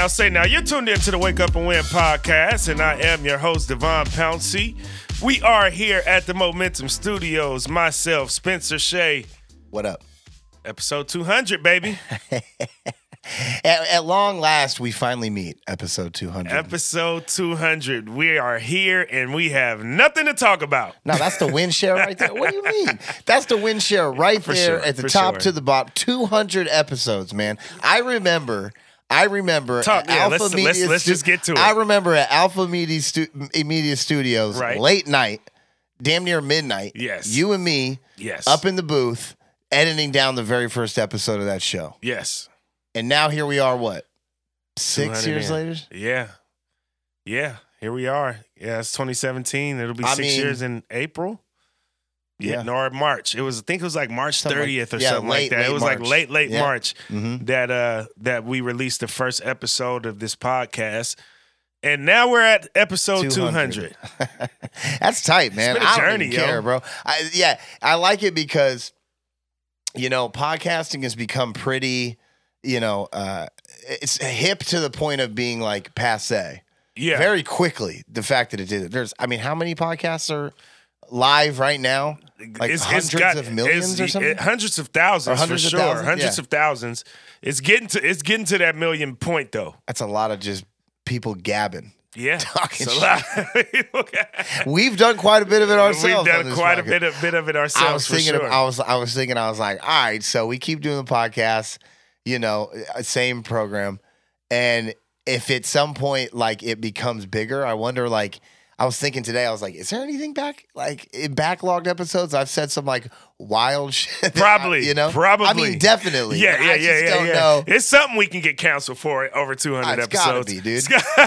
now, say now. You're tuned in to the Wake Up and Win podcast, and I am your host, Devon Pouncey. We are here at the Momentum Studios. Myself, Spencer Shea. What up? Episode 200, baby. At, at, long last, we finally meet episode 200. Episode 200. We are here and we have nothing to talk about. Now, that's the win share right there. What do you mean? That's the win share right for there sure, at the top sure. to the bottom. 200 episodes, man. I remember. I remember Talk, yeah, Alpha let's, Media. Let's, let's just get to it. I remember at Alpha Media, Stu- Media Studios, right. late night, damn near midnight. Yes. You and me, yes, up in the booth, editing down the very first episode of that show. Yes. And now here we are, what? Six years later? Yeah. Yeah. Here we are. Yeah, it's 2017. It'll be I six mean, years in April. Yeah, yeah, or March. It was I think it was like March 30th or yeah, something late, like that. It was March. like late, late yeah. March mm-hmm. that uh that we released the first episode of this podcast. And now we're at episode 200. 200. That's tight, man. It's been a journey, I don't care, bro. I, yeah, I like it because you know, podcasting has become pretty you know, uh, it's hip to the point of being like passe. Yeah. Very quickly, the fact that it did it. There's, I mean, how many podcasts are live right now? Like it's, hundreds it's got, of millions or something? It, hundreds of thousands hundreds for sure. Thousands? Hundreds yeah. of thousands. It's getting to it's getting to that million point though. That's a lot of just people gabbing. Yeah, talking We've done quite a bit of it ourselves. We've done quite a bit of, bit of it ourselves. I was thinking. Sure. I was. I was thinking. I was like, all right. So we keep doing the podcast you know, uh, same program. And if at some point like it becomes bigger, I wonder like I was thinking today, I was like, is there anything back like in backlogged episodes? I've said some like wild shit. Probably, I, you know, probably. I mean, definitely. Yeah, yeah, yeah, yeah, Don't yeah. Know. It's something we can get canceled for over 200 ah, it's episodes. Gotta be, dude. It's, got,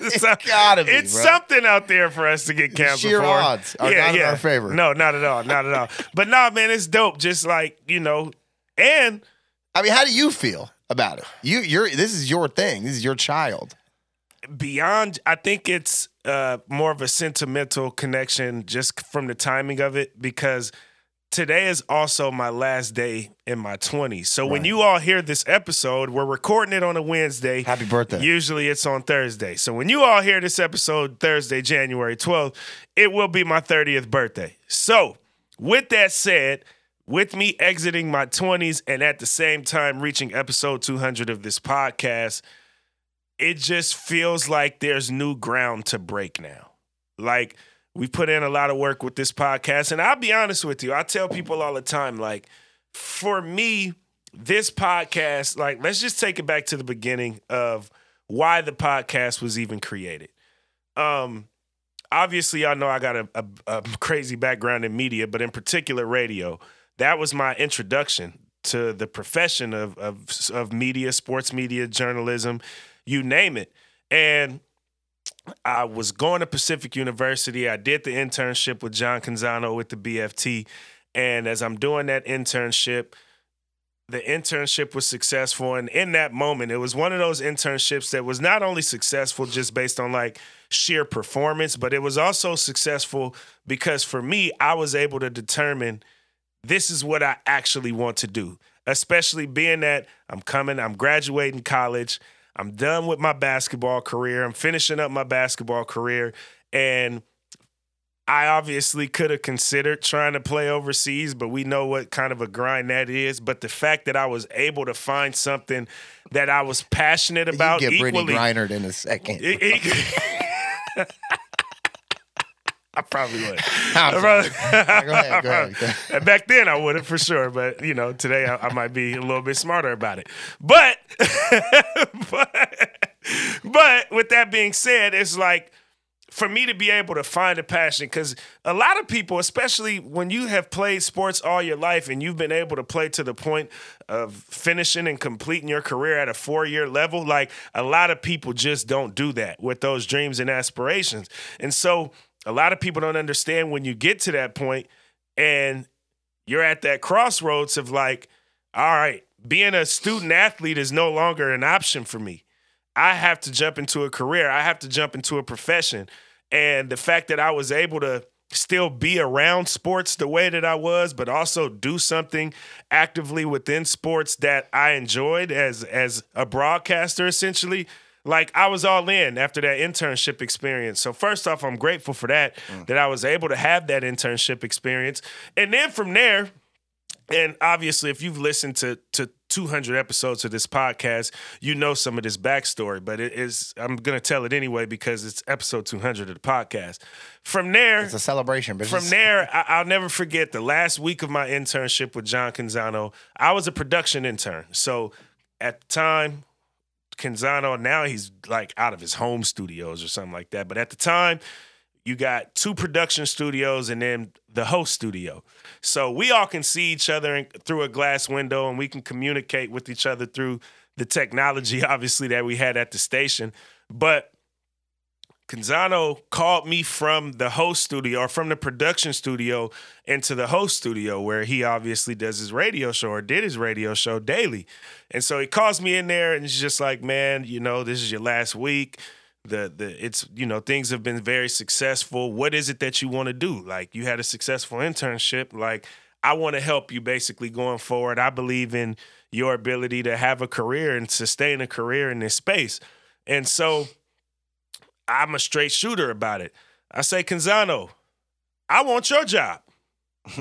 it's, it's gotta be. It's bro. something out there for us to get canceled Sheer for. odds are yeah, not yeah. in our favor. No, not at all, not at all. but nah, man, it's dope. Just like you know, and I mean, how do you feel? about it. You you're this is your thing. This is your child. Beyond I think it's uh more of a sentimental connection just from the timing of it because today is also my last day in my 20s. So right. when you all hear this episode, we're recording it on a Wednesday. Happy birthday. Usually it's on Thursday. So when you all hear this episode Thursday, January 12th, it will be my 30th birthday. So, with that said, with me exiting my 20s and at the same time reaching episode 200 of this podcast, it just feels like there's new ground to break now. Like, we put in a lot of work with this podcast. And I'll be honest with you, I tell people all the time, like, for me, this podcast, like, let's just take it back to the beginning of why the podcast was even created. Um, obviously, I know I got a, a, a crazy background in media, but in particular, radio that was my introduction to the profession of, of, of media, sports media, journalism, you name it. And I was going to Pacific University. I did the internship with John Canzano with the BFT. And as I'm doing that internship, the internship was successful. And in that moment, it was one of those internships that was not only successful just based on like sheer performance, but it was also successful because for me, I was able to determine this is what I actually want to do, especially being that I'm coming, I'm graduating college, I'm done with my basketball career, I'm finishing up my basketball career, and I obviously could have considered trying to play overseas, but we know what kind of a grind that is. But the fact that I was able to find something that I was passionate about, you get equally, Brittney Griner in a second. It, it, I probably would. I probably, go ahead, go ahead. Back then, I would have for sure, but you know, today I, I, might be a little bit smarter about it. But, but, but with that being said, it's like for me to be able to find a passion, because a lot of people, especially when you have played sports all your life and you've been able to play to the point of finishing and completing your career at a four year level, like a lot of people just don't do that with those dreams and aspirations, and so a lot of people don't understand when you get to that point and you're at that crossroads of like, all right, being a student athlete is no longer an option for me. I have to jump into a career, I have to jump into a profession. And the fact that I was able to still be around sports the way that I was, but also do something actively within sports that I enjoyed as as a broadcaster essentially like I was all in after that internship experience. So first off, I'm grateful for that mm. that I was able to have that internship experience. And then from there, and obviously if you've listened to to 200 episodes of this podcast, you know some of this backstory, but it is I'm going to tell it anyway because it's episode 200 of the podcast. From there, It's a celebration, but from there, I, I'll never forget the last week of my internship with John Canzano. I was a production intern. So at the time, Canzano, now he's like out of his home studios or something like that. But at the time, you got two production studios and then the host studio. So we all can see each other in- through a glass window and we can communicate with each other through the technology, obviously, that we had at the station. But Canzano called me from the host studio or from the production studio into the host studio where he obviously does his radio show or did his radio show daily. And so he calls me in there and he's just like, man, you know, this is your last week. The the it's you know, things have been very successful. What is it that you want to do? Like you had a successful internship. Like I want to help you basically going forward. I believe in your ability to have a career and sustain a career in this space. And so I'm a straight shooter about it. I say, Canzano, I want your job.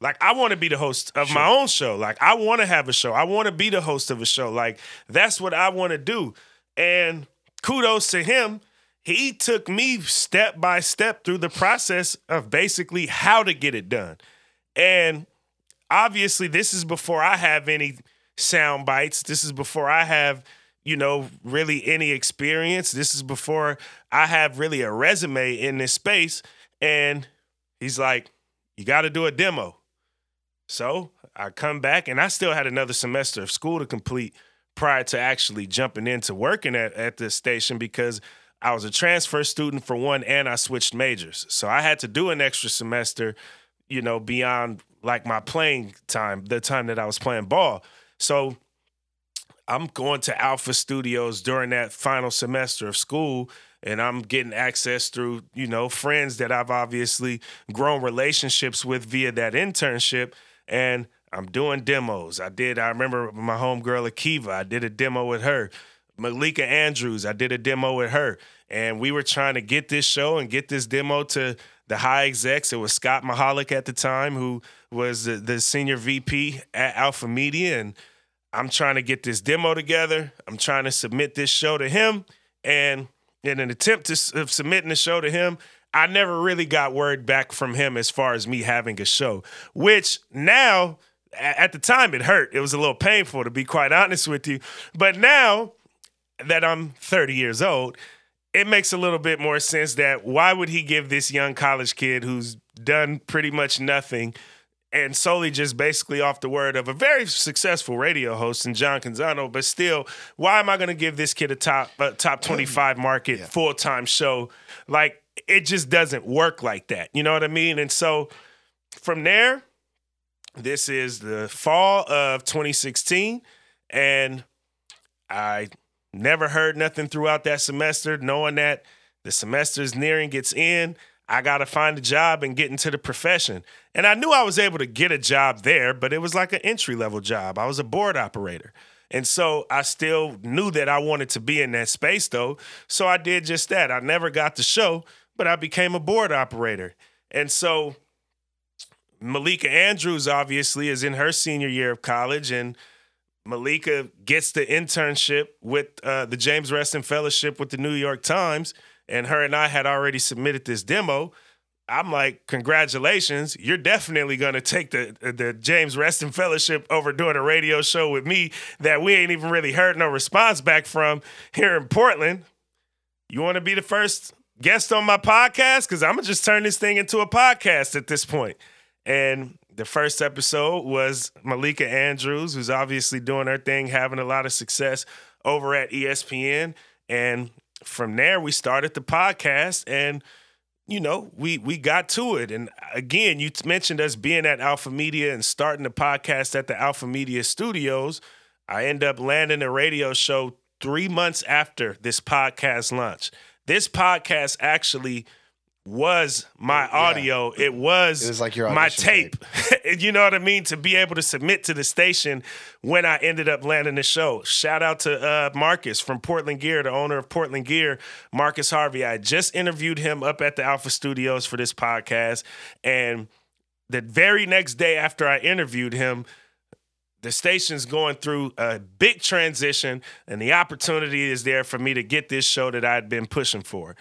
like, I want to be the host of my own show. Like, I want to have a show. I want to be the host of a show. Like, that's what I want to do. And kudos to him. He took me step by step through the process of basically how to get it done. And obviously, this is before I have any sound bites. This is before I have, you know, really any experience. This is before I have really a resume in this space. And he's like, you got to do a demo. So I come back and I still had another semester of school to complete prior to actually jumping into working at, at the station because I was a transfer student for one and I switched majors. So I had to do an extra semester, you know, beyond like my playing time, the time that I was playing ball. So I'm going to Alpha Studios during that final semester of school and I'm getting access through, you know, friends that I've obviously grown relationships with via that internship and I'm doing demos. I did I remember my homegirl Akiva, I did a demo with her. Malika Andrews, I did a demo with her. And we were trying to get this show and get this demo to the high execs. It was Scott Mahalick at the time, who was the, the senior VP at Alpha Media. And I'm trying to get this demo together. I'm trying to submit this show to him. And in an attempt to of submitting the show to him, I never really got word back from him as far as me having a show, which now, at the time, it hurt. It was a little painful, to be quite honest with you. But now that I'm 30 years old, it makes a little bit more sense that why would he give this young college kid who's done pretty much nothing and solely just basically off the word of a very successful radio host in John Canzano, but still, why am I going to give this kid a top a top 25 market full-time show? Like it just doesn't work like that. You know what I mean? And so from there, this is the fall of 2016 and I never heard nothing throughout that semester, knowing that the semester is nearing its end. I got to find a job and get into the profession. And I knew I was able to get a job there, but it was like an entry level job. I was a board operator. And so I still knew that I wanted to be in that space though. So I did just that. I never got the show, but I became a board operator. And so Malika Andrews obviously is in her senior year of college and Malika gets the internship with uh, the James Reston Fellowship with the New York Times, and her and I had already submitted this demo. I'm like, congratulations! You're definitely gonna take the the James Reston Fellowship over doing a radio show with me that we ain't even really heard no response back from here in Portland. You want to be the first guest on my podcast? Because I'm gonna just turn this thing into a podcast at this point. And the first episode was Malika Andrews, who's obviously doing her thing, having a lot of success over at ESPN. And from there, we started the podcast, and you know, we we got to it. And again, you mentioned us being at Alpha Media and starting the podcast at the Alpha Media Studios. I end up landing a radio show three months after this podcast launch This podcast actually was my audio. It was, It was like your my tape. you know what I mean? To be able to submit to the station when I ended up landing the show. Shout out to uh, Marcus from Portland Gear, the owner of Portland Gear, Marcus Harvey. I just interviewed him up at the Alpha Studios for this podcast. And the very next day after I interviewed him, the station's going through a big transition, and the opportunity is there for me to get this show that I'd been pushing for.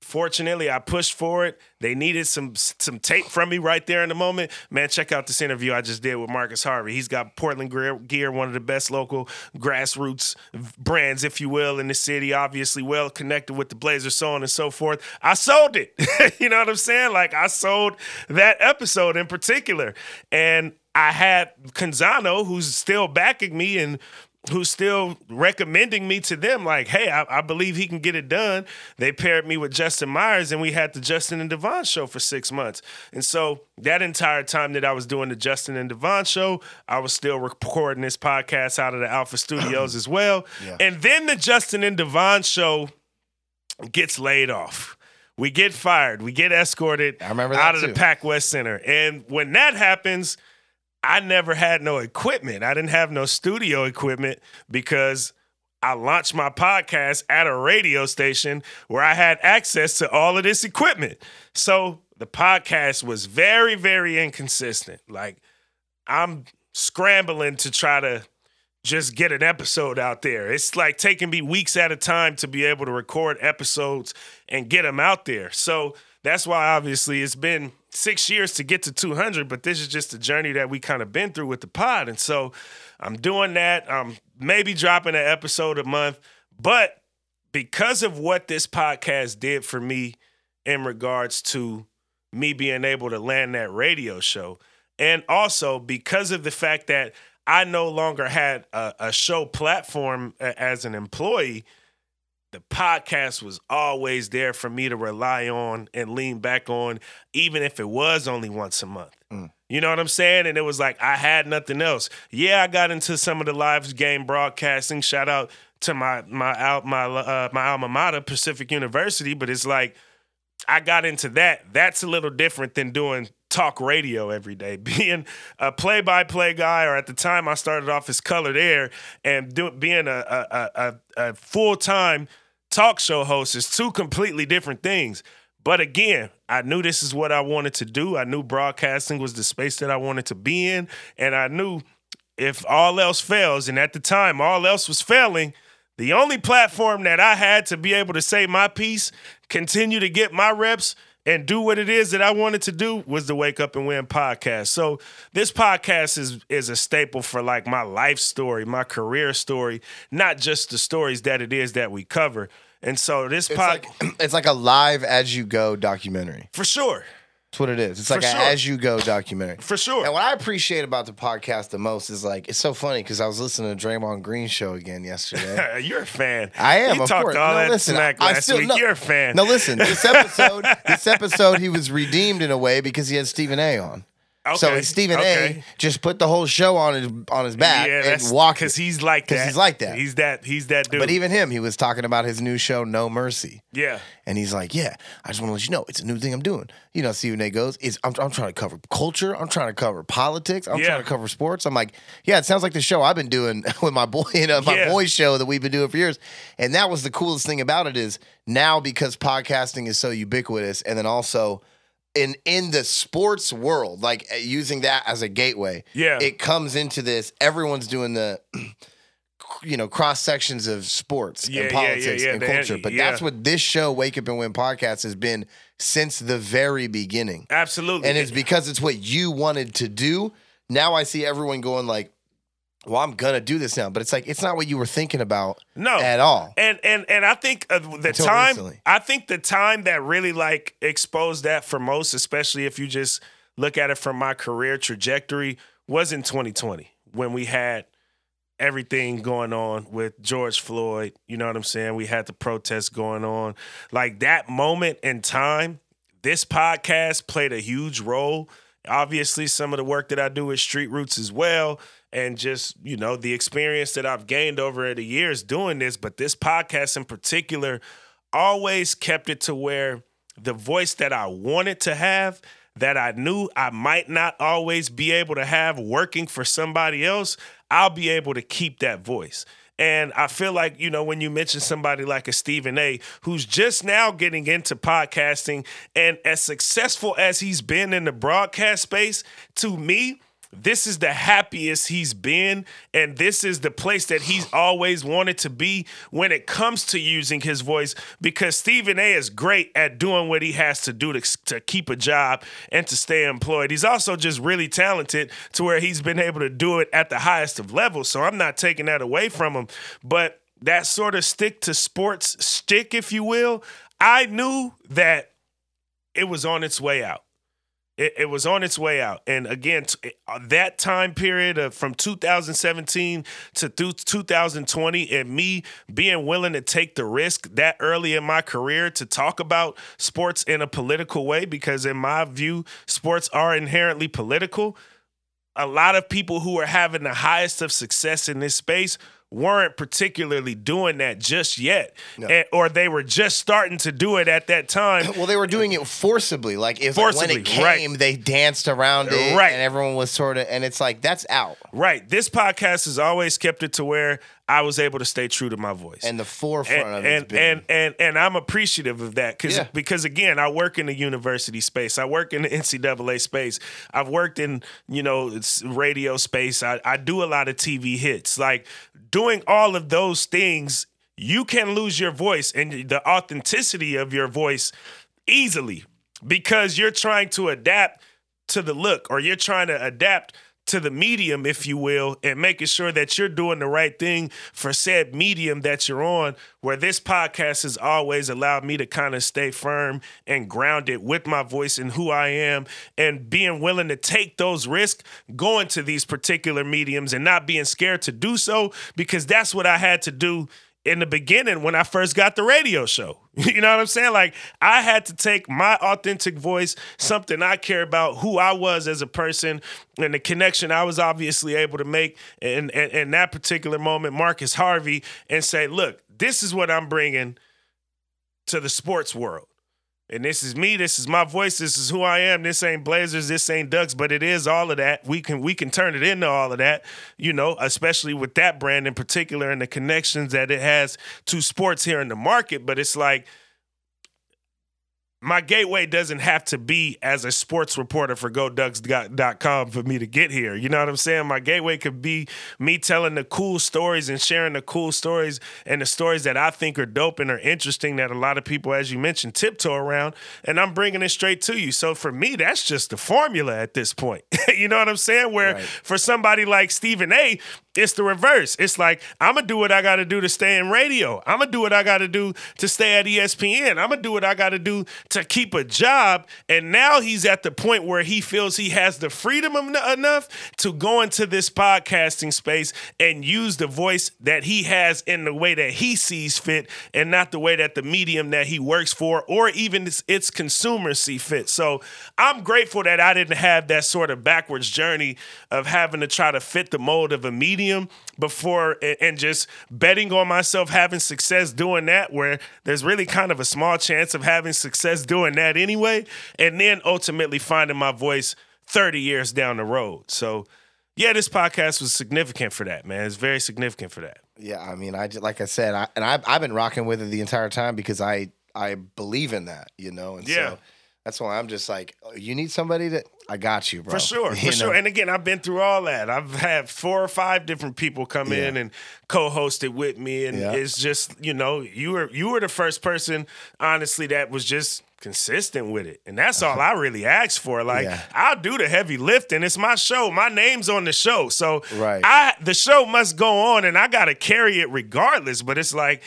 Fortunately, I pushed for it. They needed some some tape from me right there in the moment. Man, check out this interview I just did with Marcus Harvey. He's got Portland Gear, one of the best local grassroots brands, if you will, in the city. Obviously, well connected with the Blazers, so on and so forth. I sold it. you know what I'm saying? Like I sold that episode in particular, and I had Canzano, who's still backing me and who's still recommending me to them, like, hey, I, I, believe he can get it done. They paired me with Justin Myers, and we had the Justin and Devon show for six months. And so that entire time that I was doing the Justin and Devon show, I was still recording this podcast out of the Alpha Studios as well. Yeah. And then the Justin and Devon show gets laid off. We get fired. We get escorted I remember out of too. the Pac West Center. And when that happens – I never had no equipment. I didn't have no studio equipment because I launched my podcast at a radio station where I had access to all of this equipment. So the podcast was very, very inconsistent. Like I'm scrambling to try to just get an episode out there. It's like taking me weeks at a time to be able to record episodes and get them out there. So that's why obviously it's been six years to get to 200, but this is just a journey that we kind of been through with the pod. And so I'm doing that. I'm maybe dropping an episode a month, but because of what this podcast did for me in regards to me being able to land that radio show, and also because of the fact that I no longer had a, a show platform as an employee the podcast was always there for me to rely on and lean back on, even if it was only once a month. Mm. You know what I'm saying? And it was like I had nothing else. Yeah, I got into some of the live game broadcasting. Shout out to my my my uh, my alma mater, Pacific University. But it's like I got into that. That's a little different than doing talk radio every day. Being a play-by-play guy, or at the time I started off as colored air, and do, being a, a, a, a full-time talk show host is two completely different things. But again, I knew this is what I wanted to do. I knew broadcasting was the space that I wanted to be in, and I knew if all else fails, and at the time all else was failing, the only platform that I had to be able to say my piece, continue to get my reps, and do what it is that I wanted to do was the Wake Up and Win podcast. So this podcast is is a staple for like my life story, my career story, not just the stories that it is that we cover. And so this podcast, like, it's like a live as you go documentary. For sure. That's what it is. It's like an as you go documentary. For sure. And what I appreciate about the podcast the most is like it's so funny because I was listening to Draymond Green show again yesterday. You're a fan. I am. You of talked course. all no, that listen, smack I last still, week. No, You're a fan. No, listen. This episode, this episode, he was redeemed in a way because he had Stephen A. on. Okay. So Stephen okay. A. just put the whole show on his on his back yeah, and walked because he's like that. Because he's like that. He's that. He's that dude. But even him, he was talking about his new show, Know Mercy. Yeah. And he's like, "Yeah, I just want to let you know, it's a new thing I'm doing." You know, Stephen A. goes, "Is I'm, I'm trying to cover culture. I'm trying to cover politics. I'm Yeah. trying to cover sports." I'm like, "Yeah, it sounds like the show I've been doing with my boy, you know, my Yeah. boys show that we've been doing for years." And that was the coolest thing about it is now because podcasting is so ubiquitous, and then also in in the sports world, like uh, using that as a gateway. Yeah. it comes into this. Everyone's doing the. You know, cross sections of sports Yeah, and yeah, yeah, politics yeah, and culture, but that's what this show, Wake Up and Win podcast, has been since the very beginning. Absolutely. And it's because it's what you wanted to do. Now I see everyone going like, "Well, I'm gonna do this now," but it's like it's not what you were thinking about no at all. And and and I think uh, the Until time recently. I think the time that really like exposed that for most, especially if you just look at it from my career trajectory, was in 2020 when we had everything going on with George Floyd. You know what I'm saying? We had the protests going on. Like that moment in time, this podcast played a huge role. Obviously, some of the work that I do with Street Roots as well, and just, you know, the experience that I've gained over the years doing this. But this podcast in particular always kept it to where the voice that I wanted to have that I knew I might not always be able to have working for somebody else, I'll be able to keep that voice. And I feel like, you know, when you mention somebody like a Stephen A, who's just now getting into podcasting and as successful as he's been in the broadcast space, to me, this is the happiest he's been and this is the place that he's always wanted to be when it comes to using his voice because Stephen A is great at doing what he has to do to, to keep a job and to stay employed. He's also just really talented to where he's been able to do it at the highest of levels. So I'm not taking that away from him, but that sort of stick to sports stick if you will, I knew that it was on its way out it, it, was on its way out. And again, t- uh, that time period of from 2017 to through 2020, and me being willing to take the risk that early in my career to talk about sports in a political way, because in my view, sports are inherently political. A lot of people who are having the highest of success in this space weren't particularly doing that just yet, no. and, or they were just starting to do it at that time. Well, they were doing it forcibly. Like if forcibly, when it came, right. they danced around it, right. and everyone was sort of, and it's like that's out. Right. This podcast has always kept it to where I was able to stay true to my voice and the forefront and, of it. And, and and and I'm appreciative of that because yeah. because again, I work in the university space. I work in the NCAA space. I've worked in you know radio space. I, I do a lot of TV hits. Like doing all of those things, you can lose your voice and the authenticity of your voice easily because you're trying to adapt to the look or you're trying to adapt to the medium, if you will, and making sure that you're doing the right thing for said medium that you're on. Where this podcast has always allowed me to kind of stay firm and grounded with my voice and who I am, and being willing to take those risks going to these particular mediums and not being scared to do so because that's what I had to do in the beginning when I first got the radio show. You know what I'm saying? Like I had to take my authentic voice, something I care about, who I was as a person, and the connection I was obviously able to make in, in, in that particular moment, Marcus Harvey, and say, look, this is what I'm bringing to the sports world and this is me this is my voice this is who i am. This ain't blazers this ain't ducks but it is all of that. We can we can turn it into all of that you know especially with that brand in particular and the connections that it has to sports here in the market. But it's like my gateway doesn't have to be as a sports reporter for GoDucks.com for me to get here. You know what I'm saying? My gateway could be me telling the cool stories and sharing the cool stories and the stories that I think are dope and are interesting that a lot of people, as you mentioned, tiptoe around. And I'm bringing it straight to you. So for me, that's just the formula at this point. you know what I'm saying? Where right. for somebody like Stephen A., it's the reverse. It's like, I'm going to do what I got to do to stay in radio. I'm going to do what I got to do to stay at ESPN. I'm going to do what I got to do to keep a job. And now he's at the point where he feels he has the freedom enough to go into this podcasting space and use the voice that he has in the way that he sees fit and not the way that the medium that he works for or even its, its consumers see fit. So I'm grateful that I didn't have that sort of backwards journey of having to try to fit the mold of a medium medium before and just betting on myself having success doing that where there's really kind of a small chance of having success doing that anyway and then ultimately finding my voice 30 years down the road. So yeah this podcast was significant for that man. It's very significant for that. Yeah i mean i just, like i said I, and I've, I've been rocking with it the entire time because i i believe in that you know and yeah. so that's why I'm just like, oh, you need somebody that I got you, bro. For sure, for sure. And again, I've been through all that. I've had four or five different people come yeah. in and co-host it with me, and yeah. it's just you know, you were you were the first person, honestly, that was just consistent with it. And that's all uh-huh. I really asked for. Like yeah. I'll do the heavy lifting. It's my show. My name's on the show. So right. I the show must go on and I gotta carry it regardless. But it's like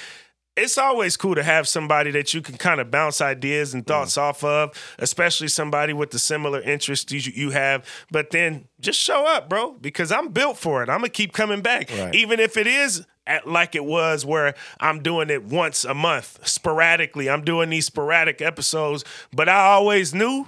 it's always cool to have somebody that you can kind of bounce ideas and thoughts mm. off of, especially somebody with the similar interests you, you have. But then just show up, bro, because I'm built for it. I'm gonna keep coming back, right. even if it is at, like it was where I'm doing it once a month, sporadically. I'm doing these sporadic episodes, but I always knew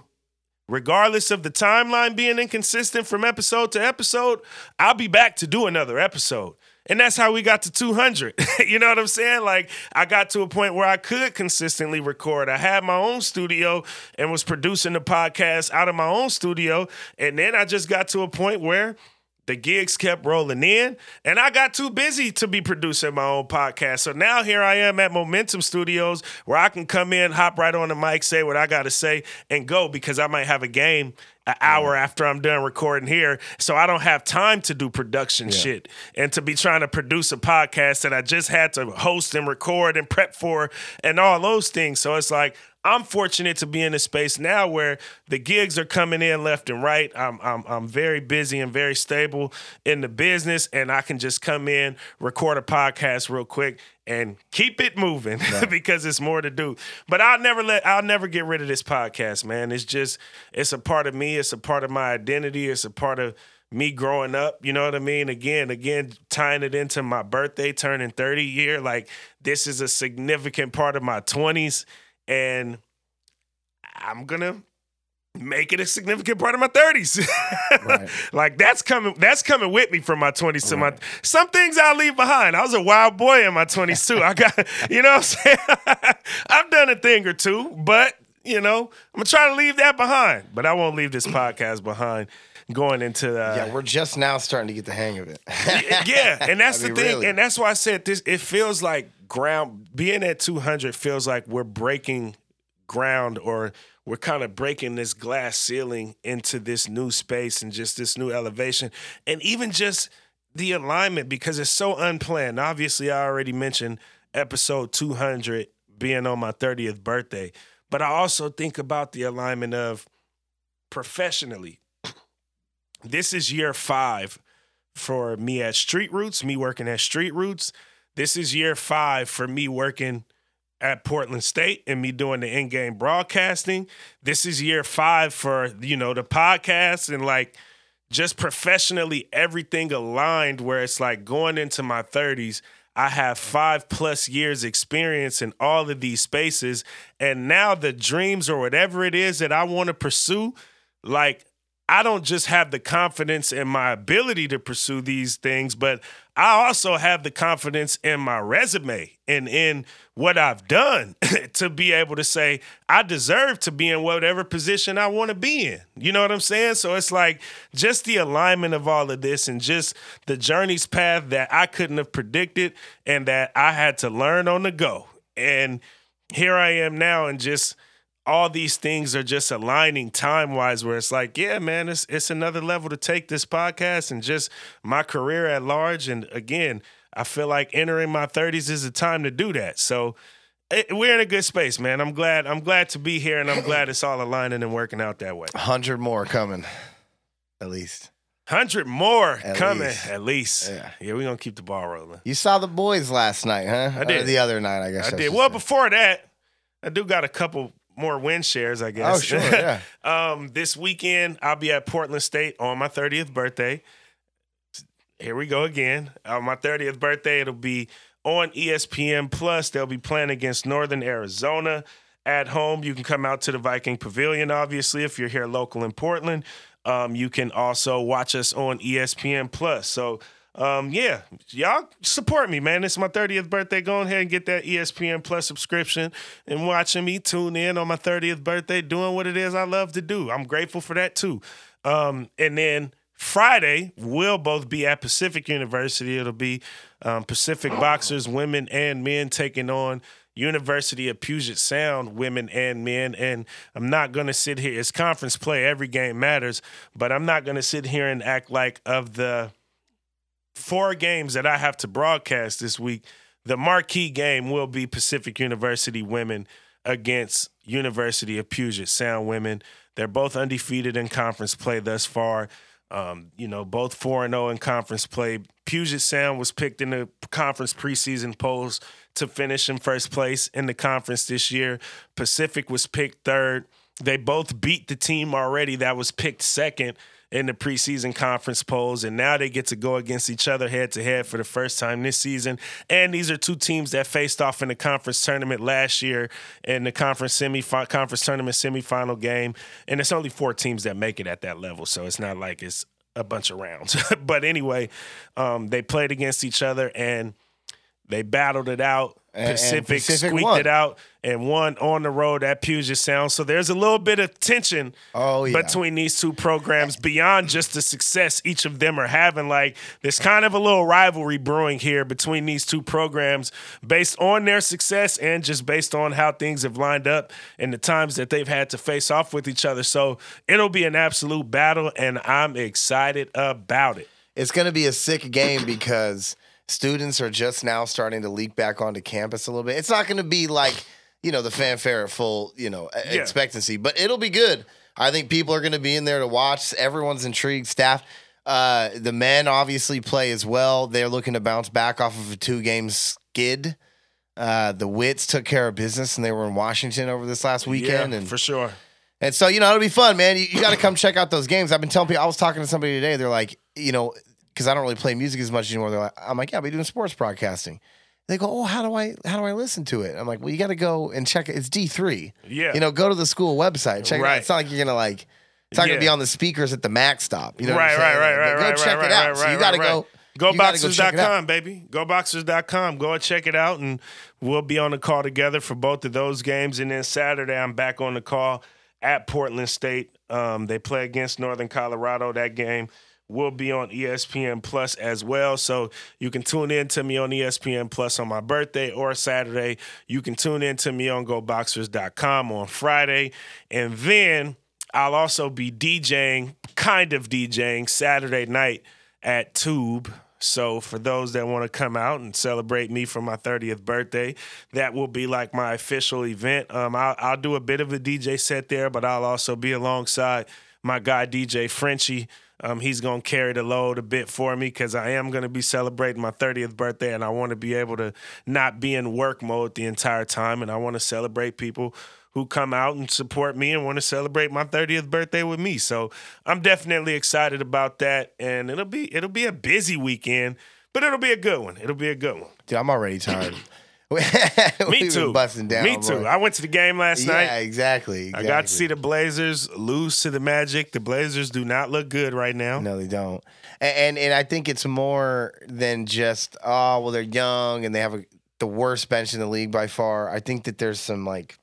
regardless of the timeline being inconsistent from episode to episode, I'll be back to do another episode. And that's how we got to 200. you know what I'm saying? Like, I got to a point where I could consistently record. I had my own studio and was producing the podcast out of my own studio. And then I just got to a point where the gigs kept rolling in, and I got too busy to be producing my own podcast. So now here I am at Momentum Studios where I can come in, hop right on the mic, say what I got to say, and go because I might have a game an hour after I'm done recording here. So I don't have time to do production Yeah. shit and to be trying to produce a podcast that I just had to host and record and prep for and all those things. So it's like I'm fortunate to be in a space now where the gigs are coming in left and right. I'm I'm I'm very busy and very stable in the business and I can just come in, record a podcast real quick and keep it moving because it's more to do. But I'll never let I'll never get rid of this podcast, man. It's just it's a part of me, it's a part of my identity, it's a part of me growing up, you know what I mean? Again, again, tying it into my birthday, turning 30 year, like this is a significant part of my 20s, and I'm gonna make it a significant part of my 30s. Right. like that's coming that's coming with me from my 20s to my some things I'll leave behind. I was a wild boy in my 20s too. I got you know what I'm saying? I've done a thing or two, but you know, I'm gonna try to leave that behind. But I won't leave this podcast behind going into uh, Yeah, we're just now starting to get the hang of it. yeah, and that's I the thing, really. and that's why I said this. It feels like ground being at 200 feels like we're breaking ground, or we're kind of breaking this glass ceiling into this new space and just this new elevation, and even just the alignment because it's so unplanned. Obviously, I already mentioned episode 200 being on my 30th birthday, but I also think about the alignment of professionally. This is year five for me at Street Roots, me working at Street Roots. This is year five for me working at Portland State and me doing the in-game broadcasting. This is year five for, you know, the podcast and like just professionally everything aligned where it's like going into my 30s i have five plus years experience in all of these spaces and now the dreams or whatever it is that i want to pursue like I don't just have the confidence in my ability to pursue these things, but I also have the confidence in my resume and in what I've done to be able to say, I deserve to be in whatever position I want to be in. You know what I'm saying? So it's like just the alignment of all of this and just the journey's path that I couldn't have predicted and that I had to learn on the go. And here I am now and just all these things are just aligning time wise where it's like, yeah, man, it's it's another level to take this podcast and just my career at large. And again, I feel like entering my 30s is the time to do that. So it, we're in a good space, man. I'm glad I'm glad to be here and I'm glad it's all aligning and working out that way. 100 more coming, at least. 100 more At coming least. at least. Yeah. Yeah, we're going to keep the ball rolling. You saw the boys last night, huh? I Or did. the other night, I guess. I should did. Well, say. before that, I do got a couple more win shares, I guess. Oh, sure, yeah. um, this weekend, I'll be at Portland State on my 30th birthday. Here we go again. On my 30th birthday, it'll be on ESPN Plus. They'll be playing against Northern Arizona at home. You can come out to the Viking Pavilion, obviously, if you're here local in Portland. Um, you can also watch us on ESPN Plus. So, um, yeah, y'all support me, man. It's my 30th birthday. Go ahead and get that ESPN Plus subscription and watching me tune in on my 30th birthday, doing what it is I love to do. I'm grateful for that too. Um, and then Friday, we'll both be at Pacific University. It'll be um, Pacific boxers, women and men, taking on University of Puget Sound, women and men. And I'm not going to sit here. It's conference play. Every game matters. But I'm not going to sit here and act like of the four games that I have to broadcast this week, the marquee game will be Pacific University women against University of Puget Sound women. They're both undefeated in conference play thus far. Um, you know, both 4 0 in conference play. Puget Sound was picked in the conference preseason polls to finish in first place in the conference this year. Pacific was picked third. They both beat the team already that was picked second in the preseason conference polls, and now they get to go against each other head to head for the first time this season. And these are two teams that faced off in the conference tournament last year in the conference semi conference tournament semifinal game. And it's only four teams that make it at that level, so it's not like it's a bunch of rounds. but anyway, um, they played against each other and they battled it out. And- and Pacific, Pacific squeaked won. it out and one on the road at Puget Sound. So there's a little bit of tension Oh, yeah. between these two programs beyond just the success each of them are having. Like there's kind of a little rivalry brewing here between these two programs based on their success and just based on how things have lined up and the times that they've had to face off with each other. So it'll be an absolute battle and I'm excited about it. It's going to be a sick game because students are just now starting to leak back onto campus a little bit. It's not going to be like, you know, the fanfare at full, you know, Yeah. expectancy, but it'll be good. I think people are going to be in there to watch. Everyone's intrigued. Staff, uh, the men obviously play as well. They're looking to bounce back off of a two game skid. Uh, the Wits took care of business and they were in Washington over this last weekend. yeah, and for sure. and so, you know, it'll be fun, man. You, you got to come check out those games. I've been telling people, I was talking to somebody today. They're like, you know, because I don't really play music as much anymore. They're like, I'm like, yeah, I'll be doing sports broadcasting. They go, oh, how do I, how do I listen to it? I'm like, well, you got to go and check it. It's D3. Yeah. You know, go to the school website. Check it out. Right. It's not like you're going to like, it's not gonna be on the speakers at the Mac stop. You know what right, right, right, right, Go right, check right, it out. right, so right, you got to right, go. right. gotta go check it out. GoBoxers.com, baby. GoBoxers.com. Go and check it out, and we'll be on the call together for both of those games. And then Saturday, I'm back on the call at Portland State. Um, they play against Northern Colorado. That game will be on ESPN Plus as well. So you can tune in to me on ESPN Plus on my birthday or Saturday. You can tune in to me on GoBoxers.com on Friday. And then I'll also be DJing, kind of DJing, Saturday night at Tube. So for those that want to come out and celebrate me for my 30th birthday, that will be like my official event. Um, I'll, I'll do a bit of a DJ set there, but I'll also be alongside my guy DJ Frenchie. Um, he's gonna carry the load a bit for me because I am gonna be celebrating my 30th birthday, and I want to be able to not be in work mode the entire time, and I want to celebrate people who come out and support me and want to celebrate my 30th birthday with me. So I'm definitely excited about that, and it'll be it'll be a busy weekend, but it'll be a good one. It'll be a good one. Dude, I'm already tired. Me too. Busting down. Me too. bro. I went to the game last yeah, night. Yeah, exactly, I got to see the Blazers lose to the Magic. The Blazers do not look good right now. No, they don't. And, and and I think it's more than just oh well they're young and they have a, the worst bench in the league by far. I think that there's some like,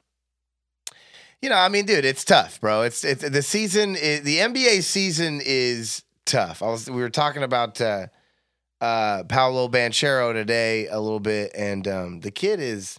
you know, I mean, dude, it's tough, bro. It's it's the season. Is, the NBA season is tough. I was we were talking about uh, uh, Paolo Banchero today a little bit, and um, the kid is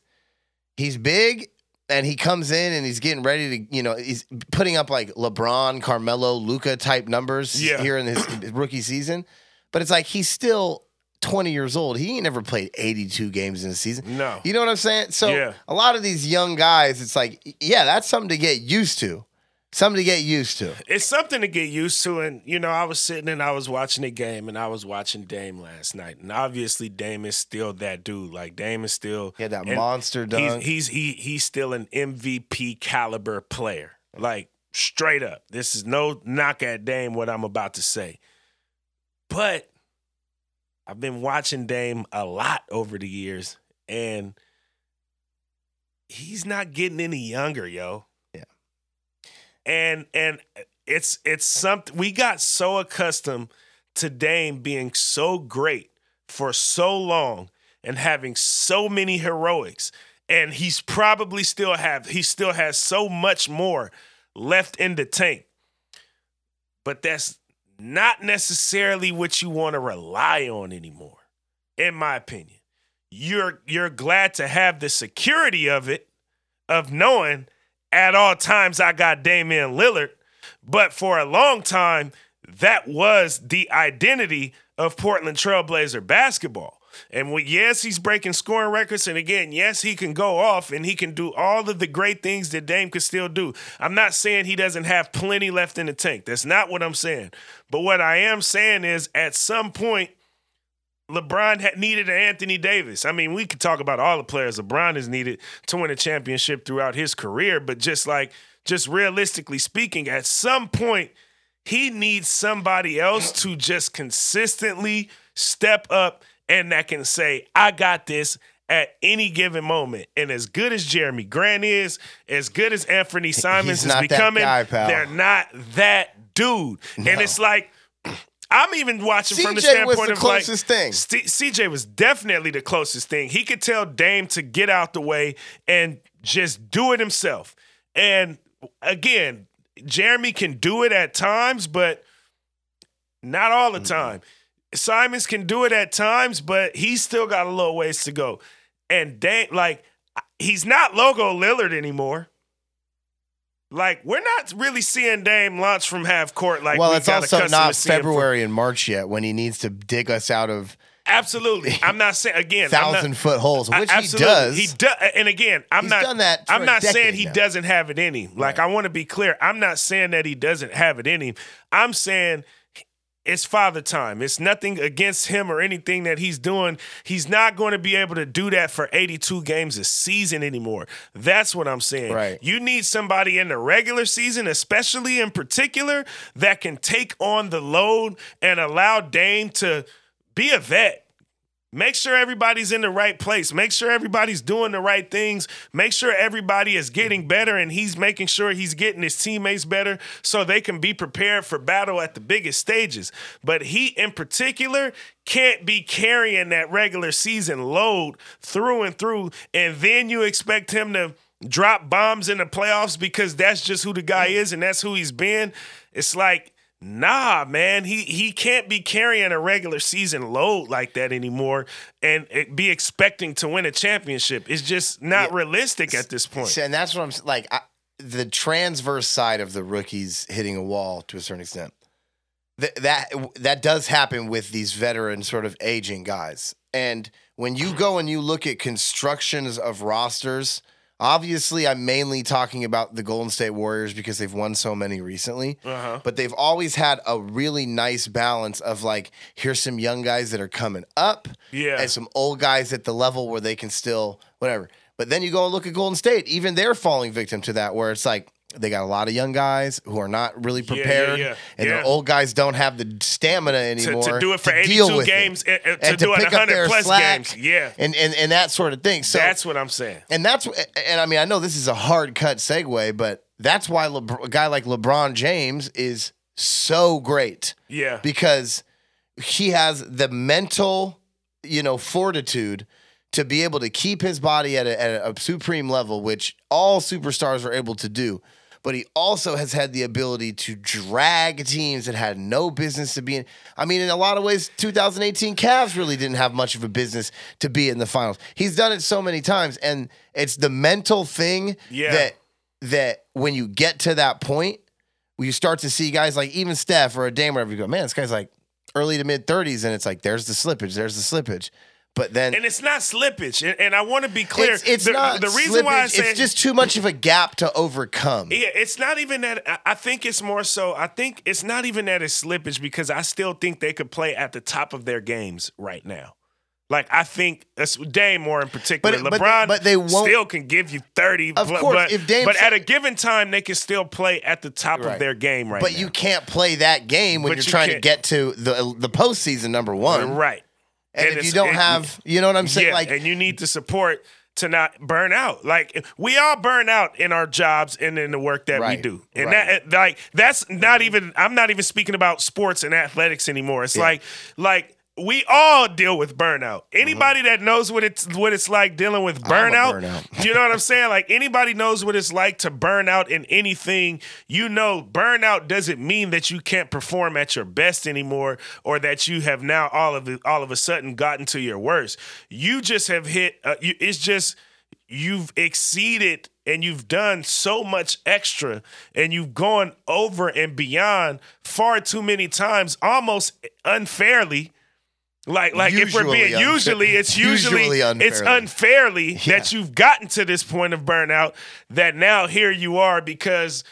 he's big and he comes in and he's getting ready to, you know, he's putting up like LeBron, Carmelo, Luka type numbers Yeah. here in his rookie season. But it's like he's still 20 years old. He ain't never played 82 games in a season. No. You know what I'm saying? So Yeah. a lot of these young guys, it's like, yeah, that's something to get used to. Something to get used to. It's something to get used to. And, you know, I was sitting and I was watching the game and I was watching Dame last night. And obviously, Dame is still that dude. Like, Dame is still. He had that monster dunk. He's, he's, he, he's still an MVP caliber player. Like, straight up. This is no knock at Dame, what I'm about to say. But I've been watching Dame a lot over the years. And he's not getting any younger, yo. And and it's it's something we got so accustomed to Dame being so great for so long and having so many heroics. And he's probably still have he still has so much more left in the tank. But that's not necessarily what you want to rely on anymore, in my opinion. You're you're glad to have the security of it, of knowing at all times I got Damian Lillard, but for a long time that was the identity of Portland Trailblazer basketball. And yes, he's breaking scoring records. And again, yes, he can go off and he can do all of the great things that Dame could still do. I'm not saying he doesn't have plenty left in the tank. That's not what I'm saying. But what I am saying is at some point, LeBron had needed an Anthony Davis. I mean, we could talk about all the players LeBron has needed to win a championship throughout his career, but just like, just realistically speaking, at some point, he needs somebody else to just consistently step up and that can say, I got this at any given moment. And as good as Jerami Grant is, as good as Anthony Simons He's is becoming, guy, they're not that dude. And it's like, I'm even watching from the CJ was standpoint the of closest like, thing. St- CJ was definitely the closest thing. He could tell Dame to get out the way and just do it himself. And again, Jerami can do it at times, but not all the time. Simons can do it at times, but he's still got a little ways to go. And Dame, like, he's not logo Lillard anymore. Like, we're not really seeing Dame launch from half court like well, we it's got also not seeing from- February and March yet when he needs to dig us out of Absolutely. I'm not saying again. I'm not- thousand foot holes, I- he does. He does. And again, I'm He's not. I'm not saying he now. doesn't have it in him. Like I want to be clear. I'm not saying that he doesn't have it in him. I'm saying it's father time. It's nothing against him or anything that he's doing. He's not going to be able to do that for 82 games a season anymore. That's what I'm saying. Right. You need somebody in the regular season, especially in particular, that can take on the load and allow Dame to be a vet. Make sure everybody's in the right place. Make sure everybody's doing the right things. Make sure everybody is getting better and he's making sure he's getting his teammates better so they can be prepared for battle at the biggest stages. But he, in particular, can't be carrying that regular season load through and through. And then you expect him to drop bombs in the playoffs because that's just who the guy mm. is and that's who he's been. It's like, Nah, man, he he can't be carrying a regular season load like that anymore and be expecting to win a championship. It's just not realistic at this point. And that's what I'm like. I, the transverse side of the rookies hitting a wall to a certain extent. Th- that that does happen with these veteran sort of aging guys. And when you go and you look at constructions of rosters, obviously I'm mainly talking about the Golden State Warriors because they've won so many recently. Uh-huh. But they've always had a really nice balance of like, here's some young guys that are coming up, Yeah. and some old guys at the level where they can still whatever. But then you go and look at Golden State, even they're falling victim to that, where it's like they got a lot of young guys who are not really yeah, prepared, yeah. and Yeah. the old guys don't have the stamina anymore to do it for deal 82 with it. games, uh, uh, to and do it pick up 100 their plus slack, games. Yeah. and, and and that sort of thing. So That's what I'm saying. and that's and I mean I know this is a hard cut segue, but that's why a guy like LeBron James is so great Yeah. because he has the mental, you know, fortitude to be able to keep his body at a, at a supreme level, which all superstars are able to do. But he also has had the ability to drag teams that had no business to be in. I mean, in a lot of ways, 2018 Cavs really didn't have much of a business to be in the finals. He's done it so many times, and it's the mental thing Yeah. that that when you get to that point, where you start to see guys like even Steph or a Dame, whatever, you go, man, this guy's like early to mid 30s, and it's like, there's the slippage, there's the slippage. But then And it's not slippage. And, and I want to be clear. it's, it's the, not the reason why I say it's just too much of a gap to overcome. Yeah, it's not even that. I- think it's more so. I think it's not even that it's slippage because I still think they could play at the top of their games right now. Like I think that's Dame more in particular. But- but they- LeBron, but they still can give you thirty. Of but, course, but, if Dame- but at a given time they can still play at the top Right. of their game right now. but now. you can't play that game when But you're you trying to can't- get to the the postseason number one. right. And, And if you don't have, you know what I'm saying? yeah, like and you need the support to not burn out. Like we all burn out in our jobs and in the work that we do. And right. that like that's not even I'm not even speaking about sports and athletics anymore. It's Yeah. like like we all deal with burnout. Mm-hmm. Anybody that knows what it's what it's like dealing with burnout, burnout. you know what I'm saying? Like anybody knows what it's like to burn out in anything. You know, burnout doesn't mean that you can't perform at your best anymore, or that you have now all of all of a sudden gotten to your worst. You just have hit. Uh, you, it's just you've exceeded and you've done so much extra and you've gone over and beyond far too many times, almost unfairly. Like, like if we're being unfair- usually, it's usually, usually it's unfairly. unfairly Yeah. that you've gotten to this point of burnout. That now here you are because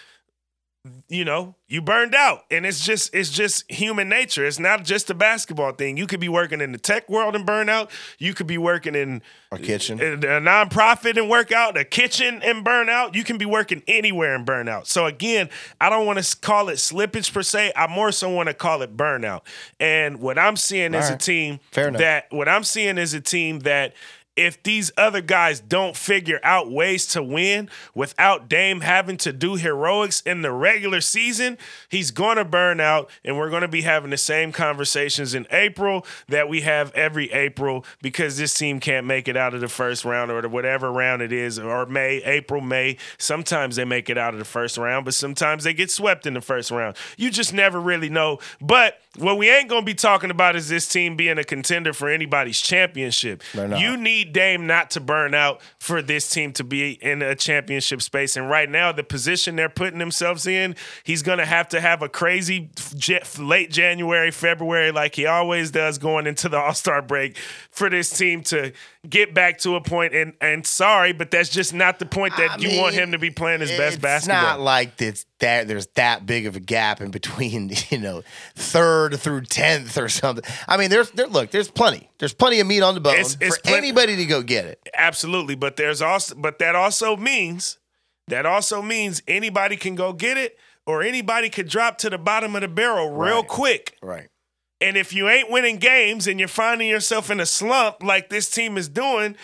you know you burned out, and it's just it's just human nature. It's not just a basketball thing. You could be working in the tech world and burn out. You could be working in a kitchen. a, a nonprofit and work out, a kitchen and burn out. You can be working anywhere and burn out. So again, I don't want to call it slippage per se. I more so want to call it burnout. And what I'm seeing is All a team Fair enough. that what I'm seeing is a team that if these other guys don't figure out ways to win without Dame having to do heroics in the regular season, he's going to burn out. And we're going to be having the same conversations in April that we have every April because this team can't make it out of the first round or whatever round it is, or May, April, May. Sometimes they make it out of the first round, but sometimes they get swept in the first round. You just never really know. But what we ain't going to be talking about is this team being a contender for anybody's championship. You need Dame not to burn out for this team to be in a championship space. And right now, the position they're putting themselves in, he's going to have to have a crazy late January, February, like he always does going into the All Star break for this team to get back to a. And and sorry, but that's just not the point that I you mean, want him to be playing his best basketball. it's not like it's that there's that big of a gap in between, you know, third through tenth or something. I mean, there's there look, there's plenty. There's plenty of meat on the bone It's- it's for plen- anybody to go get it. Absolutely, but there's also but that also means that also means anybody can go get it or anybody could drop to the bottom of the barrel real Right. quick. Right. And if you ain't winning games and you're finding yourself in a slump like this team is doing,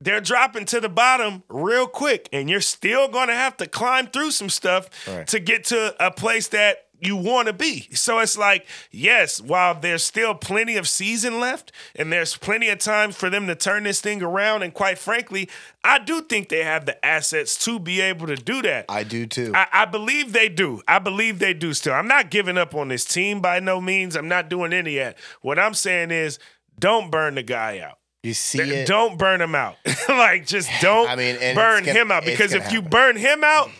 they're dropping to the bottom real quick and you're still going to have to climb through some stuff Right. to get to a place that you want to be. So it's like, yes, while there's still plenty of season left and there's plenty of time for them to turn this thing around and quite frankly, I do think they have the assets to be able to do that. I do too. I, I believe they do. I believe they do still. I'm not giving up on this team by no means. I'm not doing any of that. What I'm saying is don't burn the guy out. you see it. Don't burn him out. like just don't I mean, burn gonna- him out. Because if you burn him out,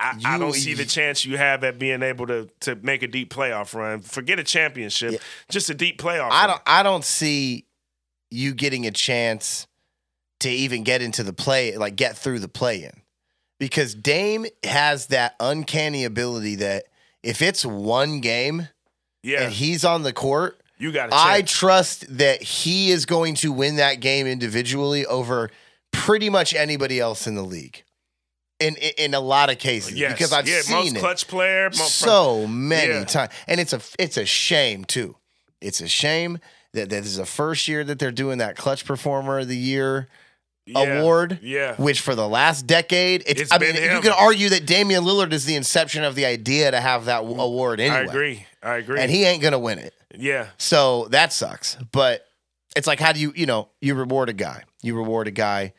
I, I don't see the chance you have at being able to to make a deep playoff run. Forget a championship, just a deep playoff. I run. don't I don't see you getting a chance to even get into the play, like get through the play in. Because Dame has that uncanny ability that if it's one game Yeah, and he's on the court, you got. I trust that he is going to win that game individually over pretty much anybody else in the league. In in, in a lot of cases, yes. because I've yeah, seen most it clutch player. mo- so many Yeah. times, and it's a it's a shame too. It's a shame that this is the first year that they're doing that clutch performer of the year yeah, award. Yeah, Which for the last decade, it's, It's I mean, been you him. can argue that Damian Lillard is the inception of the idea to have that mm. award anyway. I agree. I agree. And he ain't gonna win it. yeah, So that sucks. But it's like, how do you, you know, you reward a guy. You reward a guy.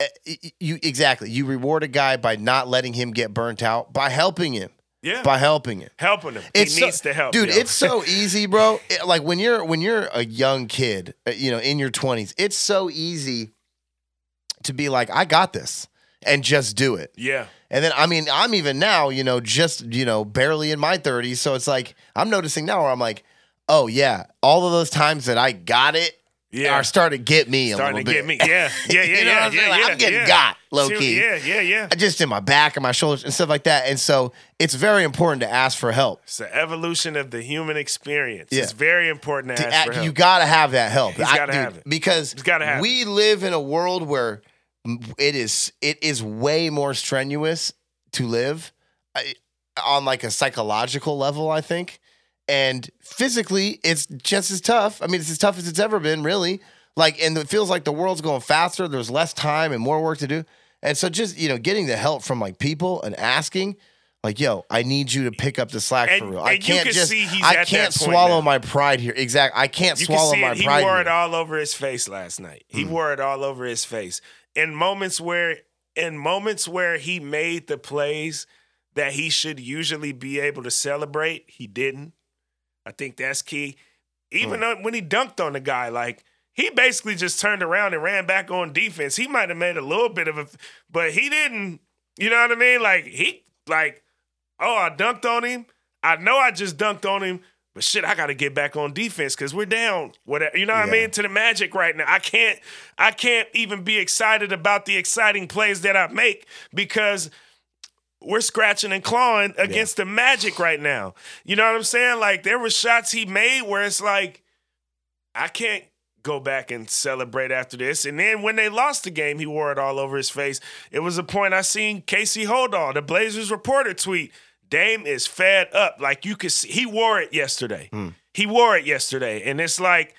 Eh, You exactly. You reward a guy by not letting him get burnt out, by helping him, yeah. by helping him. helping him. It's he so- needs to help, dude. yo. It's so easy, bro. It- like when you're when you're a young kid, uh, you know, in your twenties, it's so easy to be like, I got this, and just do it. yeah. And then, I mean, I'm even now, you know, just, you know, barely in my 30s. So it's like, I'm noticing now where I'm like, oh, yeah, all of those times that I got it Yeah. are starting to get me a starting to get me. Yeah, yeah, yeah, You know yeah, what I'm saying? yeah, Like, yeah, I'm getting yeah. got, low key. Yeah, yeah, yeah. I just in my back and my shoulders and stuff like that. And so it's very important to ask for help. It's the evolution of the human experience. Yeah. It's very important to, To ask for act- help. you got to have that help. He's gotta have it. Because He's gotta have we live in a world where it is it is way more strenuous to live I- on like a psychological level, I think. And physically, it's just as tough. I mean, it's as tough as it's ever been, really. Like, and it feels like the world's going faster. There's less time and more work to do. And so, just you know, getting the help from like people and asking, like, "Yo, I need you to pick up the slack And- for real. I can't can just, I can't swallow my pride here. Exactly, I can't You can swallow see my it. He pride. wore here. it all over his face last night. He Hmm. wore it all over his face. In moments where, in moments where he made the plays that he should usually be able to celebrate, he didn't. I think that's key. Even hmm. though when he dunked on the guy, like he basically just turned around and ran back on defense. He might have made a little bit of a, but he didn't. You know what I mean? Like he, like, oh, I dunked on him. I know I just dunked on him, but shit, I got to get back on defense because we're down. Whatever, you know what I mean? To the Magic right now, I can't, I can't even be excited about the exciting plays that I make because we're scratching and clawing against the Magic right now. You know what I'm saying? Like there were shots he made where it's like, I can't go back and celebrate after this. And then when they lost the game, he wore it all over his face. It was a point I seen Casey Holdahl, the Blazers reporter, tweet. Dame is fed up. Like you could see, he wore it yesterday. Hmm. He wore it yesterday, and it's like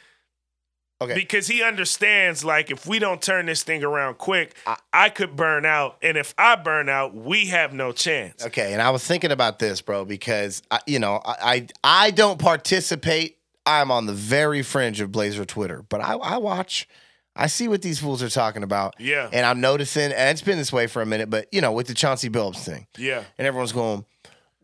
Okay. Because he understands, like, if we don't turn this thing around quick, I, could burn out. And if I burn out, we have no chance. Okay, and I was thinking about this, bro, because I, you know I, I I don't participate. I'm on the very fringe of Blazer Twitter, but I, I watch. I see what these fools are talking about. Yeah. And I'm noticing, and it's been this way for a minute, but you know, with the Chauncey Billups thing. Yeah. And everyone's going,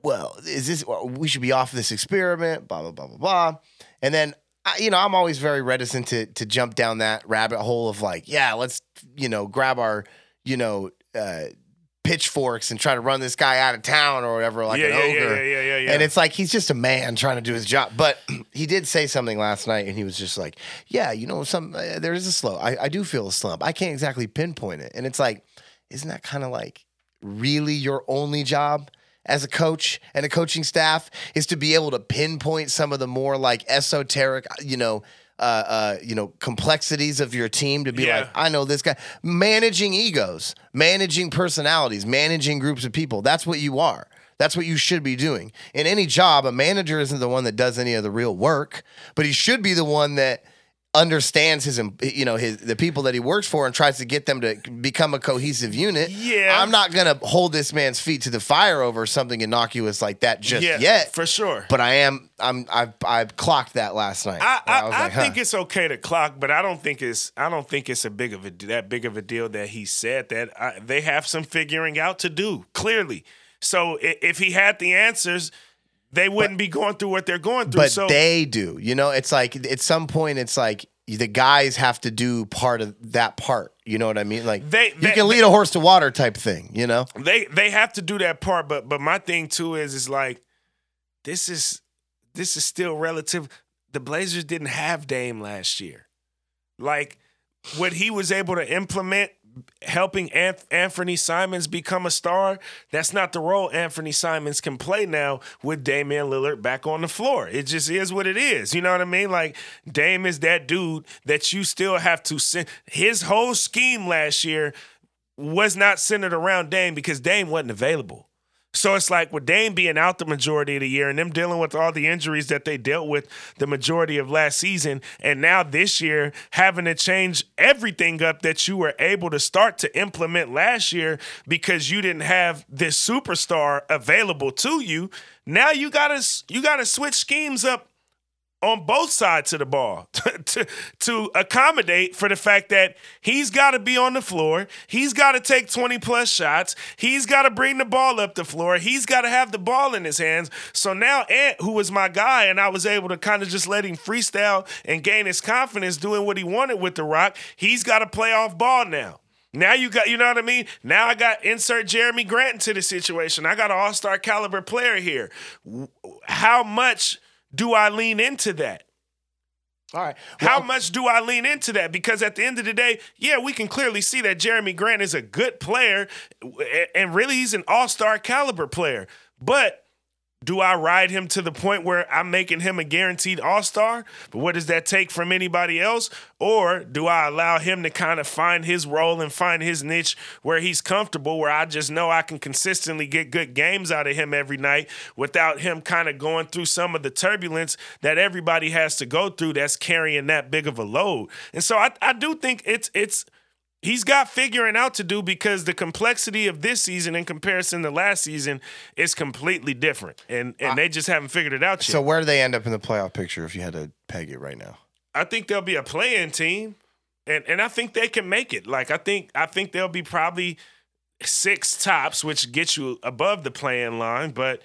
well, is this, we should be off this experiment, blah, blah, blah, blah, blah. And then, I, you know, I'm always very reticent to, to jump down that rabbit hole of like, yeah, let's, you know, grab our, you know, uh, pitchforks and try to run this guy out of town or whatever, like Yeah, an yeah, yeah, ogre. yeah, yeah, yeah, yeah. And it's like he's just a man trying to do his job. But he did say something last night, and he was just like, "Yeah, you know, some uh, there is a slow. I, I do feel a slump. I can't exactly pinpoint it." And it's like, isn't that kind of like really your only job? As a coach and a coaching staff is to be able to pinpoint some of the more like esoteric, you know, uh, uh, you know, complexities of your team to be Yeah. like, I know this guy. Managing egos, managing personalities, managing groups of people. That's what you are. That's what you should be doing. In any job, a manager isn't the one that does any of the real work, but he should be the one that understands his you know his the people that he works for and tries to get them to become a cohesive unit. Yeah. I'm not going to hold this man's feet to the fire over something innocuous like that just yeah, yet. For sure. but I am I'm I've I've clocked that last night. I, I, I like, huh. think it's okay to clock, but I don't think it's I don't think it's a big of a that big of a deal that he said that. I, they have some figuring out to do clearly. So if he had the answers, they wouldn't be going through what they're going through. but so they do. You know, it's like at some point, it's like the guys have to do part of that part. You know what I mean? Like They- you can lead a horse to water type thing. You know? they they have to do that part. But but my thing too is is like this is this is still relative. The Blazers didn't have Dame last year. Like what he was able to implement, helping Anth- Anthony Simons become a star. That's not the role Anthony Simons can play now with Damian Lillard back on the floor. It just is what it is. You know what I mean? Like Dame is that dude that you still have to send. His whole scheme last year was not centered around Dame because Dame wasn't available. So it's like with Dame being out the majority of the year and them dealing with all the injuries that they dealt with the majority of last season, and now this year having to change everything up that you were able to start to implement last year because you didn't have this superstar available to you. Now you gotta you gotta switch schemes up on both sides of the ball to, to accommodate for the fact that he's got to be on the floor. He's got to take 20 plus shots. He's got to bring the ball up the floor. He's got to have the ball in his hands. So now Ant, who was my guy, and I was able to kind of just let him freestyle and gain his confidence doing what he wanted with the rock, he's got to play off ball now. Now you got, you know what I mean? Now I got insert Jerami Grant into the situation. I got an all-star caliber player here. How much do I lean into that? All right. How much do I lean into that? Because at the end of the day, yeah, we can clearly see that Jerami Grant is a good player, and really he's an all-star caliber player. But do I ride him to the point where I'm making him a guaranteed all star? But what does that take from anybody else? Or do I allow him to kind of find his role and find his niche where he's comfortable, where I just know I can consistently get good games out of him every night without him kind of going through some of the turbulence that everybody has to go through that's carrying that big of a load? And so I, I do think it's it's he's got figuring out to do because the complexity of this season in comparison to last season is completely different and and they just haven't figured it out yet. So where do they end up in the playoff picture if you had to peg it right now? I think they'll be a play-in team and and I think they can make it. Like I think I think there'll be probably six tops which gets you above the playing line, but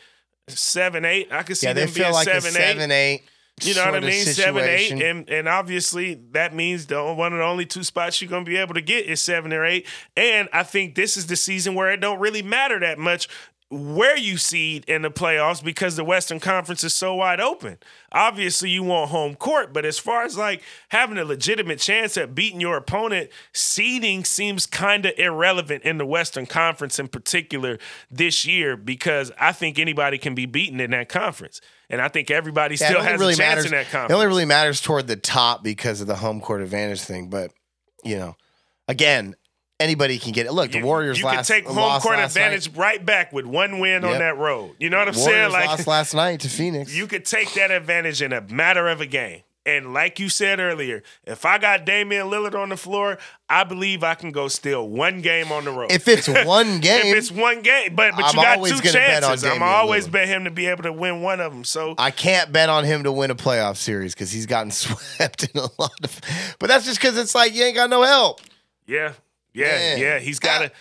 7 8, I could see Yeah, them being like 7 a 8. seven eight. You know what I mean? Seven, eight, and and obviously that means the one of the only two spots you're gonna be able to get is seven or eight. And I think this is the season where it don't really matter that much where you seed in the playoffs because the Western Conference is so wide open. Obviously, you want home court, but as far as like having a legitimate chance at beating your opponent, seeding seems kind of irrelevant in the Western Conference in particular this year because I think anybody can be beaten in that conference. And I think everybody Yeah, still has really a chance matters. in that conference. It only really matters toward the top because of the home court advantage thing. But you know, again, anybody can get it. Look, the Warriors You last can take home court advantage right back with one win on that road. You know what I'm Night. Warriors saying? Like lost last night to Phoenix. you could take that advantage in a matter of a game. And like you said earlier, if I got Damian Lillard on the floor, I believe I can go steal one game on the road. If it's one game, if it's one game, but but I'm you got always two gonna bet on chances. I'm always Lillard. bet him to be able to win one of them. So I can't bet on him to win a playoff series because he's gotten swept in a lot of. But that's just because it's like you ain't got no help. Yeah, yeah, Man. yeah. He's got to. That-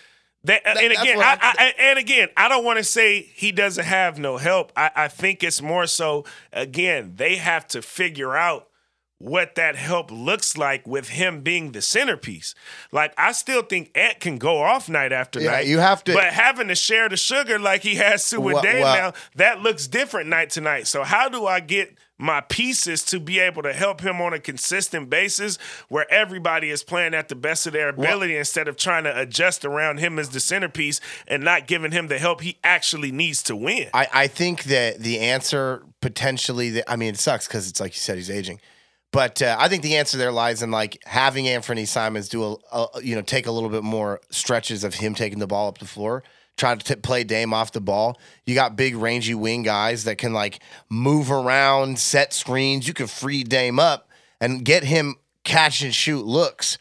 That, uh, that- and again, I, I- I, and again, I don't want to say he doesn't have no help. I, I think it's more so. Again, they have to figure out what that help looks like with him being the centerpiece. Like I still think Ant can go off night after Yeah, night. you have to- but having to share the sugar like he has to with Well- Dame well- now, that looks different night to night. So how do I get my pieces to be able to help him on a consistent basis where everybody is playing at the best of their ability instead of trying to adjust around him as the centerpiece and not giving him the help he actually needs to win. I, I think that the answer potentially, that, I mean, it sucks because it's like you said, he's aging. But uh, I think the answer there lies in like having Anthony Simons do a, a you know take a little bit more stretches of him taking the ball up the floor, trying to t- play Dame off the ball. You got big rangy wing guys that can like move around, set screens. You can free Dame up and get him catch and shoot looks,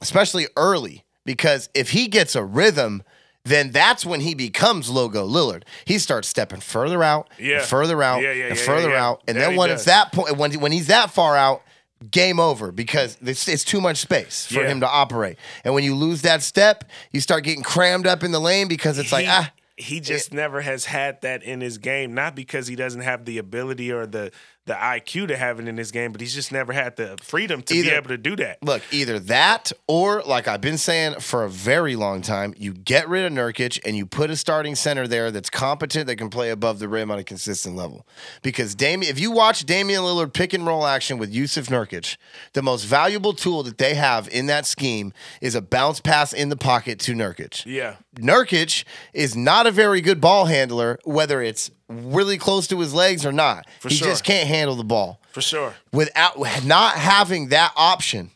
especially early because if he gets a rhythm. Then that's when he becomes logo Lillard. He starts stepping further out, Yeah. further out, Yeah, yeah, and further out, and then he when does. it's that point, when when he's that far out, game over because it's, it's too much space for Yeah. him to operate. And when you lose that step, you start getting crammed up in the lane because it's like he, ah, he just never has had that in his game. Not because he doesn't have the ability or the the IQ to have it in this game, but he's just never had the freedom to be able to do that. Look, either that or like I've been saying for a very long time, you get rid of Nurkic and you put a starting center there that's competent that can play above the rim on a consistent level. Because Damian, if you watch Damian Lillard pick and roll action with Jusuf Nurkic, the most valuable tool that they have in that scheme is a bounce pass in the pocket to Nurkic. Yeah. Nurkic is not a very good ball handler, whether it's really close to his legs or not. For he sure. just can't handle the ball For sure. without not having that option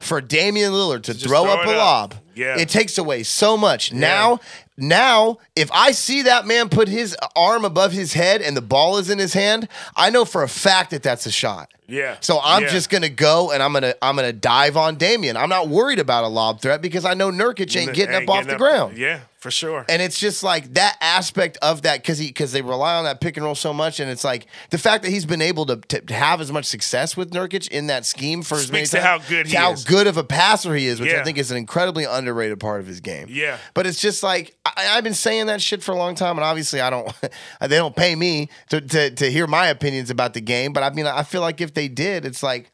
for Damian Lillard to just throw throw up a up. lob. Yeah. It takes away so much. Now, now if I see that man put his arm above his head and the ball is in his hand, I know for a fact that that's a shot. Yeah. So I'm Yeah. just gonna go and I'm gonna I'm gonna dive on Damian. I'm not worried about a lob threat because I know Nurkic ain't getting Ain't up off the ground. Yeah, for sure. And it's just like that aspect of that because he because they rely on that pick and roll so much, and it's like the fact that he's been able to, to, have as much success with Nurkic in that scheme for as many Speaks to times, how good he how is. good of a passer he is, which I think is an incredibly underrated part of his game. Yeah. but it's just like I, I've been saying that shit for a long time, and obviously I don't they don't pay me to, to to hear my opinions about the game, but I mean I feel like if they did, it's like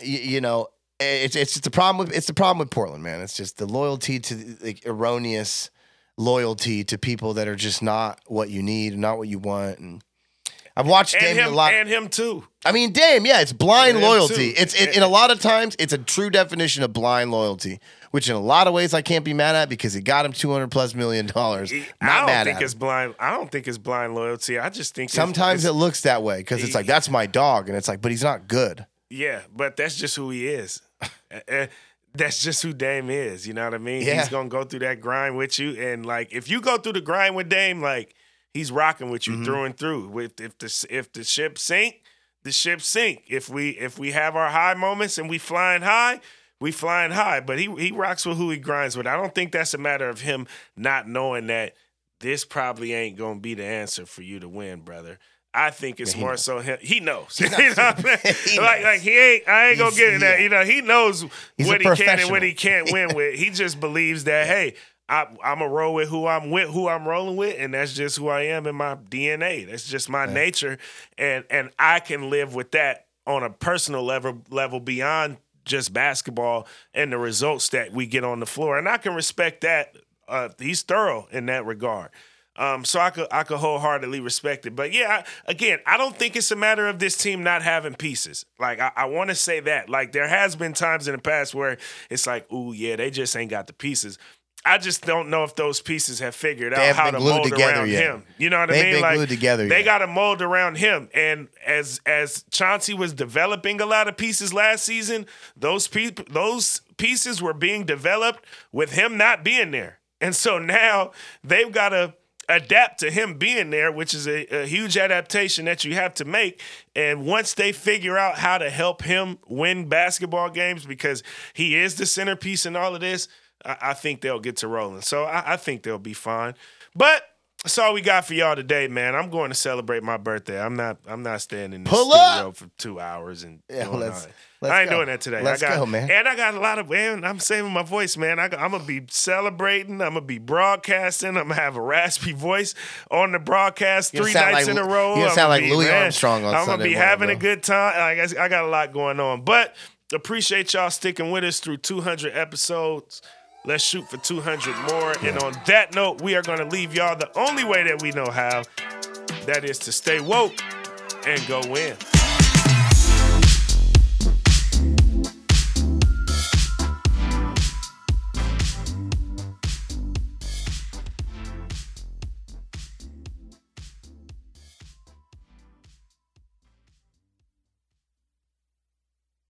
you, you know. It's it's just the problem with it's the problem with Portland, man. It's just the loyalty to the like, erroneous loyalty to people that are just not what you need and not what you want. And I've watched and Dame him a lot. and him too. I mean, Dame, yeah, it's blind And loyalty. It's it, in a lot of times it's a true definition of blind loyalty, which in a lot of ways I can't be mad at because he got him two hundred plus million dollars. I don't mad think at it's him. blind. I don't think it's blind loyalty. I just think Sometimes it's, it looks that way because it's like that's my dog, and it's like, but he's not good. yeah, but that's just who he is. Eh, eh, that's just who Dame is. You know what I mean? Yeah. He's gonna go through that grind with you, and like if you go through the grind with Dame, like he's rocking with you Mm-hmm. through and through. With if the if the ship sink, the ship sink. If we if we have our high moments and we flying high. We flying high, but he he rocks with who he grinds with. I don't think that's a matter of him not knowing that this probably ain't gonna be the answer for you to win, brother. I think it's he more knows. so him. He knows. You know what I'm? He like, knows. like he ain't. I ain't gonna get in that. You know, he knows He's what he can and what he can't win with. He just believes that hey, I, I'm a roll with who I'm with, who I'm rolling with, and that's just who I am in my DNA. That's just my nature, and and I can live with that on a personal level level beyond just basketball and the results that we get on the floor, and I can respect that. Uh, he's thorough in that regard. Um, so I could I could wholeheartedly respect it. But yeah, I, again, I don't think it's a matter of this team not having pieces. Like I, I want to say that. Like there has been times in the past where it's like, ooh, yeah, they just ain't got the pieces. I just don't know if those pieces have figured out how to mold around yet. him. You know what They've I mean? like together they got to mold around him. And as as Chauncey was developing a lot of pieces last season, those pe- those pieces were being developed with him not being there. And so now they've got to adapt to him being there, which is a, a, huge adaptation that you have to make. And once they figure out how to help him win basketball games, because he is the centerpiece in all of this, I, I think they'll get to rolling. So I, I think they'll be fine. But that's all we got for y'all today, man. I'm going to celebrate my birthday. I'm not. I'm not staying in the Pull studio up! for two hours and Yeah, doing let's- let's I ain't go. doing that today. Let's I got, go, man. And I got a lot of. Man, I'm saving my voice, man. I, am gonna be celebrating. I'm gonna be broadcasting. I'm gonna have a raspy voice on the broadcast You're three nights like- in a row. I'm sound like be- Louis man, Armstrong on I'm gonna be morning, having a good time. I guess I got a lot going on, but appreciate y'all sticking with us through 200 episodes. Let's shoot for 200 more. And on that note, we are going to leave y'all the only way that we know how. That is to stay woke and go win.